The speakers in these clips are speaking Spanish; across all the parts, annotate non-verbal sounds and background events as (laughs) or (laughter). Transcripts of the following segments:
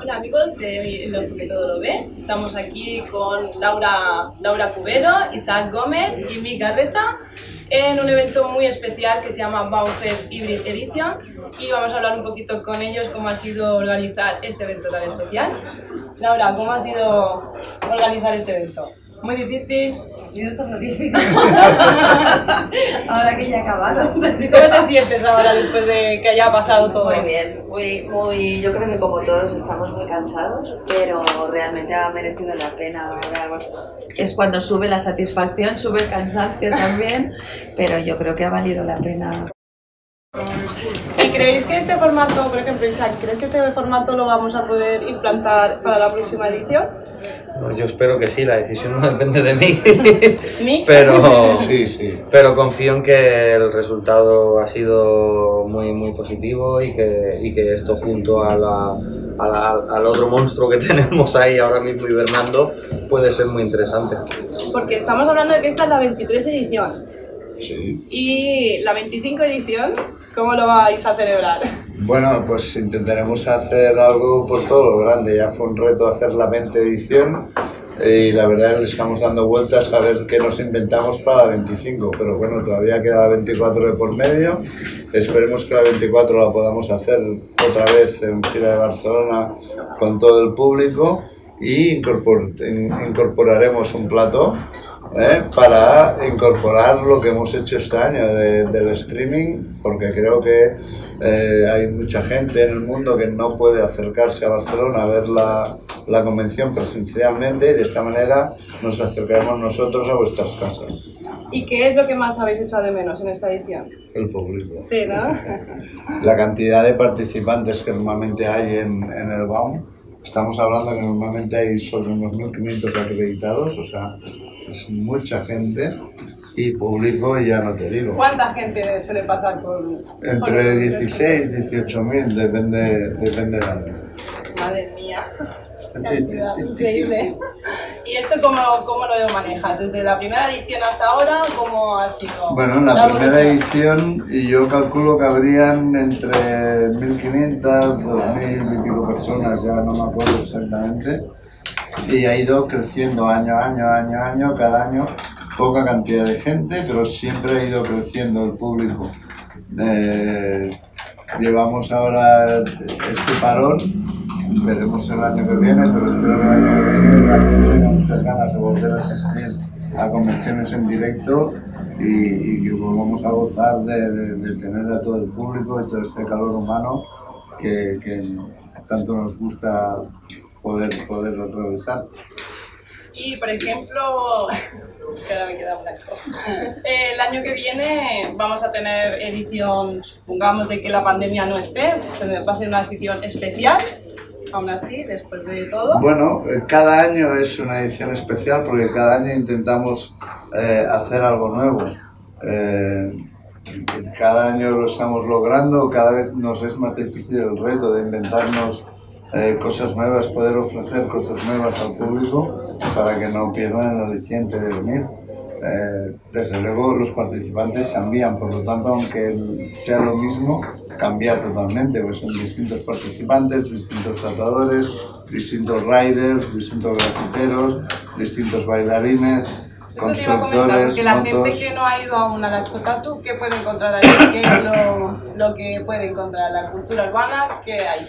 Hola amigos de Ojo que Todo Lo Ve. Estamos aquí con Laura, Laura Cubero, Isaac Gómez, Jimmy Garreta en un evento muy especial que se llama Baufest Hybrid Edition y vamos a hablar un poquito con ellos cómo ha sido organizar este evento tan especial. Laura, ¿cómo ha sido organizar este evento? Muy difícil. Ha sido difícil. ahora que ya ha acabado. ¿Cómo te sientes ahora después de que haya pasado todo? Muy bien, muy, muy, yo creo que como todos estamos muy cansados, pero realmente ha merecido la pena. Ahora es cuando sube la satisfacción, sube el cansancio también, pero yo creo que ha valido la pena. ¿Y creéis que este formato, por ejemplo, Isaac, ¿crees que este formato lo vamos a poder implantar para la próxima edición? yo espero que sí, la decisión no depende de mí. (laughs) ¿Mí? pero, (laughs) sí, sí. pero confío en que el resultado ha sido muy, muy positivo y que, y que esto junto a la, a la, al otro monstruo que (laughs) tenemos ahí ahora mismo hibernando puede ser muy interesante. Porque estamos hablando de que esta es la 23 edición. Sí. Y la 25 edición, ¿cómo lo vais a celebrar? Bueno, pues intentaremos hacer algo por todo lo grande. Ya fue un reto hacer la 20 edición y la verdad es que le estamos dando vueltas a ver qué nos inventamos para la 25. Pero bueno, todavía queda la 24 de por medio. Esperemos que la 24 la podamos hacer otra vez en Fila de Barcelona con todo el público y incorporaremos un plato ¿eh? para incorporar lo que hemos hecho este año del streaming, porque creo que eh, hay mucha gente en el mundo que no puede acercarse a Barcelona a ver la, la convención presencialmente y de esta manera nos acercaremos nosotros a vuestras casas. ¿Y qué es lo que más habéis echado de menos en esta edición? El público. Sí, ¿no? (laughs) La cantidad de participantes que normalmente hay en, en el BAUM. Estamos hablando que normalmente hay sobre unos 1.500 acreditados, o sea, es mucha gente y público ya no te digo. ¿Cuánta gente suele pasar por...? Entre 16 y 18 mil, depende, depende del año. Madre mía, (laughs) cantidad increíble. ¿Y esto cómo, cómo lo manejas? ¿Desde la primera edición hasta ahora cómo ha sido? Bueno, en la primera edición yo calculo que habrían entre 1.500, 2.000 y pico personas, ya no me acuerdo exactamente y ha ido creciendo año año, año año, cada año poca cantidad de gente, pero siempre ha ido creciendo el público. Eh, llevamos ahora este parón, veremos el año que viene, pero espero que el año que viene muchas ganas de volver a asistir a convenciones en directo y, que volvamos a gozar de, de, tener a todo el público y todo este calor humano que tanto nos gusta poder, poder realizar. Y por ejemplo, (laughs) me queda blanco. (laughs) El año que viene vamos a tener edición, supongamos de que la pandemia no esté, va a ser una edición especial, aún así, después de todo. Bueno, eh, cada año es una edición especial porque cada año intentamos eh, hacer algo nuevo. Eh, cada año lo estamos logrando, cada vez nos es más difícil el reto de inventarnos eh, cosas nuevas, poder ofrecer cosas nuevas al público para que no pierdan el aliciente de venir. Eh, desde luego los participantes cambian, por lo tanto, aunque sea lo mismo, cambia totalmente, pues son distintos participantes, distintos tratadores, distintos riders, distintos grafiteros, distintos bailarines, eso te iba a comentar, porque la gente que no ha ido aún a la Expo ¿qué puede encontrar ahí? ¿Qué es lo, lo, que puede encontrar? ¿La cultura urbana? ¿Qué hay?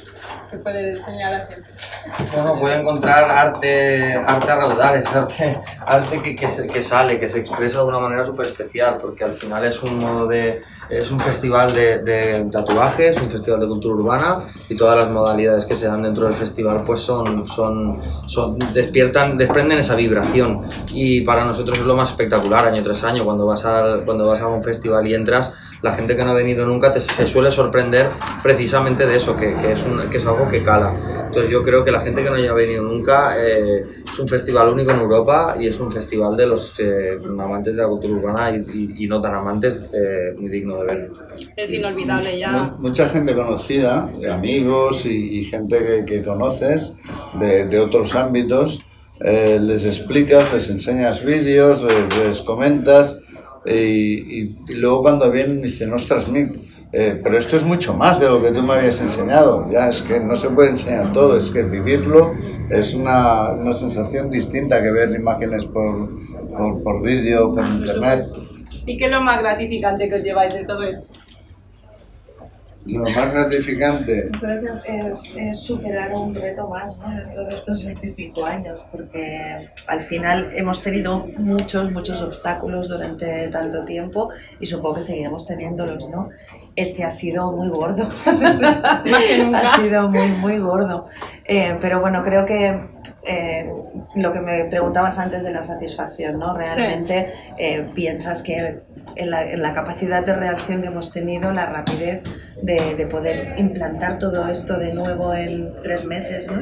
¿Qué puede enseñar a gente? Bueno, puede encontrar arte, arte a raudales, (laughs) arte, arte que, que, que sale, que se expresa de una manera súper especial, porque al final es un modo de... es un festival de, de tatuajes, un festival de cultura urbana, y todas las modalidades que se dan dentro del festival pues son, son, son despiertan, desprenden esa vibración, y para nosotros es lo más espectacular año tras año. Cuando vas, a, cuando vas a un festival y entras, la gente que no ha venido nunca te, se suele sorprender precisamente de eso, que, que es un, que es algo que cala. Entonces yo creo que la gente que no haya venido nunca eh, es un festival único en Europa y es un festival de los eh, amantes de la cultura urbana y, y, no tan amantes eh, muy digno de ver. Es inolvidable ya. Mucha gente conocida, amigos y, y gente que, que conoces de, de otros ámbitos eh, les explicas, les enseñas vídeos, les, les comentas y, y, y, luego cuando vienen dicen, ostras, Mick, Eh, pero esto es mucho más de lo que tú me habías enseñado. Ya es que no se puede enseñar todo, es que vivirlo es una, una sensación distinta que ver imágenes por, por, por vídeo, por internet. ¿Y qué es lo más gratificante que os lleváis de todo esto? Lo más gratificante, Creo que es, es- es superar un reto más ¿no? dentro de estos 25 años, porque al final hemos tenido muchos, muchos obstáculos durante tanto tiempo y supongo que seguiremos teniéndolos, ¿no? Este ha sido muy gordo, (laughs) (laughs) ha sido muy, muy gordo. Eh, pero bueno, creo que eh, lo que me preguntabas antes de la satisfacción, ¿no? Realmente eh, piensas que en la, en la capacidad de reacción que hemos tenido, la rapidez de, de poder implantar todo esto de nuevo en tres meses, ¿no?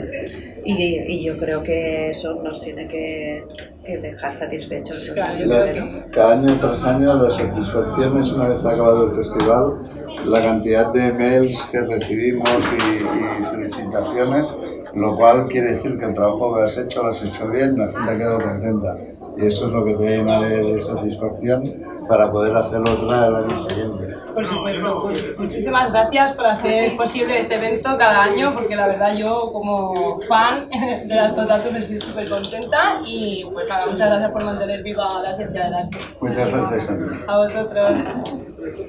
Y, y yo creo que eso nos tiene que, que dejar satisfechos. Claro, cada año tras año la satisfacción es una vez acabado el festival, la cantidad de mails que recibimos y, y felicitaciones, lo cual quiere decir que el trabajo que has hecho lo has hecho bien, la gente ha quedado contenta. Y eso es lo que te llena de, de satisfacción para poder hacerlo otra el año siguiente. Por supuesto, pues muchísimas gracias por hacer posible este evento cada año, porque la verdad yo como fan de las Potato me estoy súper contenta y pues nada, muchas gracias por mantener viva la ciencia del arte. Muchas gracias a. A vosotros.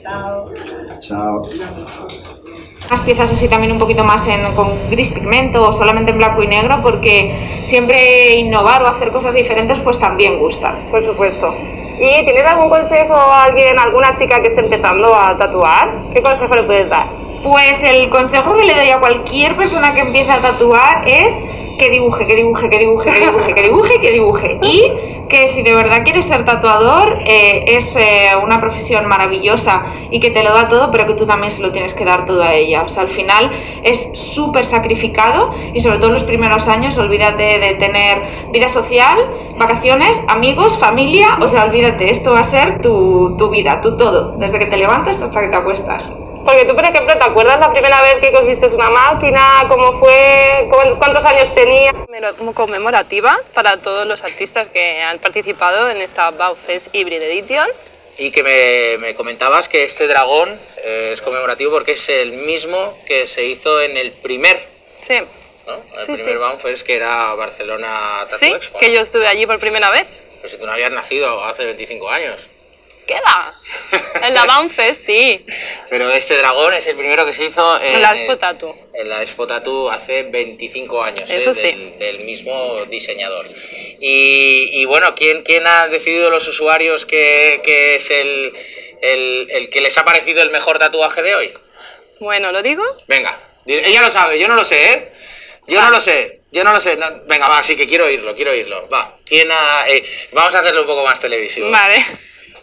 Chao. Chao. unas piezas así también un poquito más en, con gris pigmento o solamente en blanco y negro porque siempre innovar o hacer cosas diferentes pues también gusta. Por supuesto. ¿Y tienes algún consejo a alguien, alguna chica que esté empezando a tatuar? ¿Qué consejo le puedes dar? Pues el consejo que le doy a cualquier persona que empiece a tatuar es que dibuje, que dibuje, que dibuje, que dibuje, que dibuje, que dibuje. Y que si de verdad quieres ser tatuador, eh, es eh, una profesión maravillosa y que te lo da todo, pero que tú también se lo tienes que dar todo a ella. O sea, al final es súper sacrificado y sobre todo en los primeros años, olvídate de tener vida social, vacaciones, amigos, familia, o sea, olvídate, esto va a ser tu, tu vida, tu todo, desde que te levantas hasta que te acuestas. Porque tú, por ejemplo, ¿te acuerdas la primera vez que cogiste una máquina? ¿Cómo fue? ¿Cu- ¿Cuántos años tenías? Conmemorativa para todos los artistas que han participado en esta Baufest Hybrid Edition. Y que me, me comentabas que este dragón eh, es conmemorativo porque es el mismo que se hizo en el primer, Sí, ¿no? El Sí, primer sí. Banfest que era Barcelona Tattoo sí, Expo. que yo estuve allí por primera vez. Pero si tú no habías nacido hace 25 años. En la Baufest, sí. Pero este dragón es el primero que se hizo en, la Expo Tattoo. en la Expo Tattoo hace 25 años, ¿eh? Eso sí. del, del mismo diseñador. Y, y bueno, ¿quién, ¿quién ha decidido los usuarios que, que es el, el, el que les ha parecido el mejor tatuaje de hoy? Bueno, ¿lo digo? Venga, ella lo sabe, yo no lo sé, ¿eh? Yo no lo sé, yo no lo sé. no- venga, va, sí que quiero oírlo, quiero oírlo. Va, ¿quién ha- eh, vamos a hacerlo un poco más televisivo. Vale.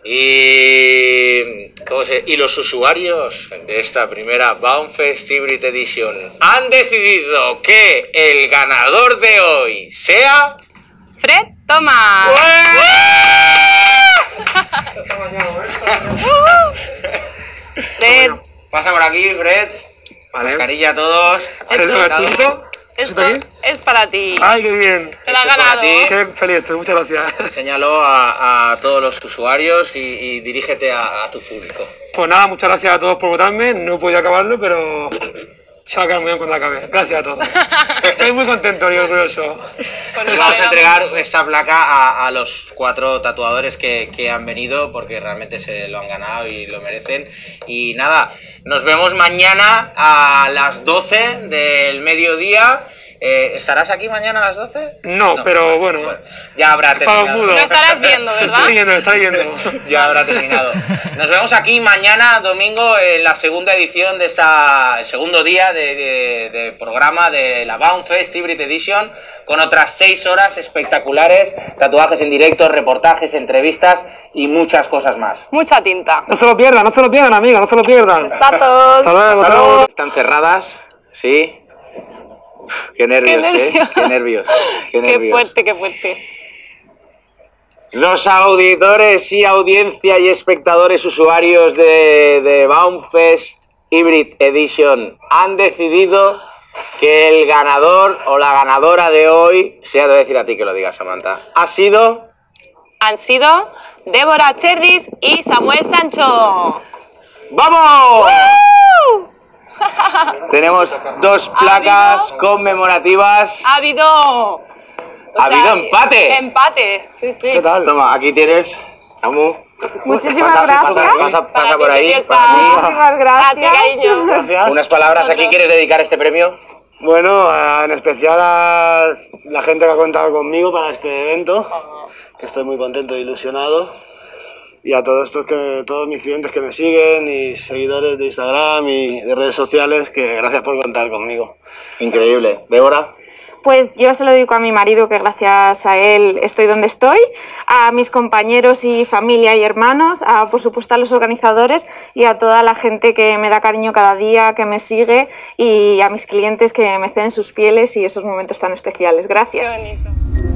Y, ¿cómo se- y los usuarios de esta primera Baumfest Hybrid Edition han decidido que el ganador de hoy sea... Fred Thomas. Fred. (laughs) Pasa por aquí, Fred. Vale. Mascarilla a todos. ¿Esto Sentado. Esto? Es para ti. ¡Ay, qué bien! Te lo has ganado. ti. Qué feliz estoy, muchas gracias. Señalo a, a todos los usuarios y, y dirígete a, a tu público. Pues nada, muchas gracias a todos por votarme. No podía acabarlo, pero quedar muy bien cuando acabe. Gracias a todos. (laughs) Estoy muy contento y orgulloso. Le vamos a entregar esta placa a, a los cuatro tatuadores que, que han venido porque realmente se lo han ganado y lo merecen. Y nada, nos vemos mañana a las 12 del mediodía. Eh, ¿Estarás aquí mañana a las 12? No, pero bueno. Ya habrá terminado. Lo estarás viendo, ¿verdad? Estoy viendo, estoy viendo. (laughs) ya habrá terminado. Nos vemos aquí mañana, domingo, en la segunda edición de esta, el segundo día de, de- de programa de la Baumfest Hybrid Edition, con otras seis horas espectaculares, tatuajes en directo, reportajes, entrevistas y muchas cosas más. Mucha tinta. No se lo pierdan, no se lo pierdan, amiga, no se lo pierdan. Tazos. Hasta luego, hasta luego. Están cerradas, ¿sí? Qué nervios, Qué ¿eh? nervios. Qué nervios. (laughs) Qué nervios. fuerte, qué fuerte. Los auditores y audiencia y espectadores usuarios de, de Baumfest Hybrid Edition han decidido que el ganador o la ganadora de hoy, sea, a decir a ti que lo digas, Samantha, ha sido Han sido Débora Cherris y Samuel Sancho. ¡Vamos! (laughs) Tenemos dos placas habido- conmemorativas. Ha habido. o ¿Ha habido empate? Empate, sí, sí. ¿Qué tal? Toma, aquí tienes. Amu. Muchísimas Pasa, gracias. Pasa, pasa, por ahí. Muchísimas gracias. Gracias. Unas palabras. ¿A quién quieres dedicar este premio? Bueno, a- en especial a la gente que ha contado conmigo para este evento, estoy muy contento e ilusionado. Y a todos estos que, todos mis clientes que me siguen y seguidores de Instagram y de redes sociales, que gracias por contar conmigo. Increíble. Débora. Pues yo se lo dedico a mi marido, que gracias a él estoy donde estoy, a mis compañeros y familia y hermanos, a por supuesto a los organizadores y a toda la gente que me da cariño cada día, que me sigue y a mis clientes que me ceden sus pieles y esos momentos tan especiales. Gracias. Qué bonito.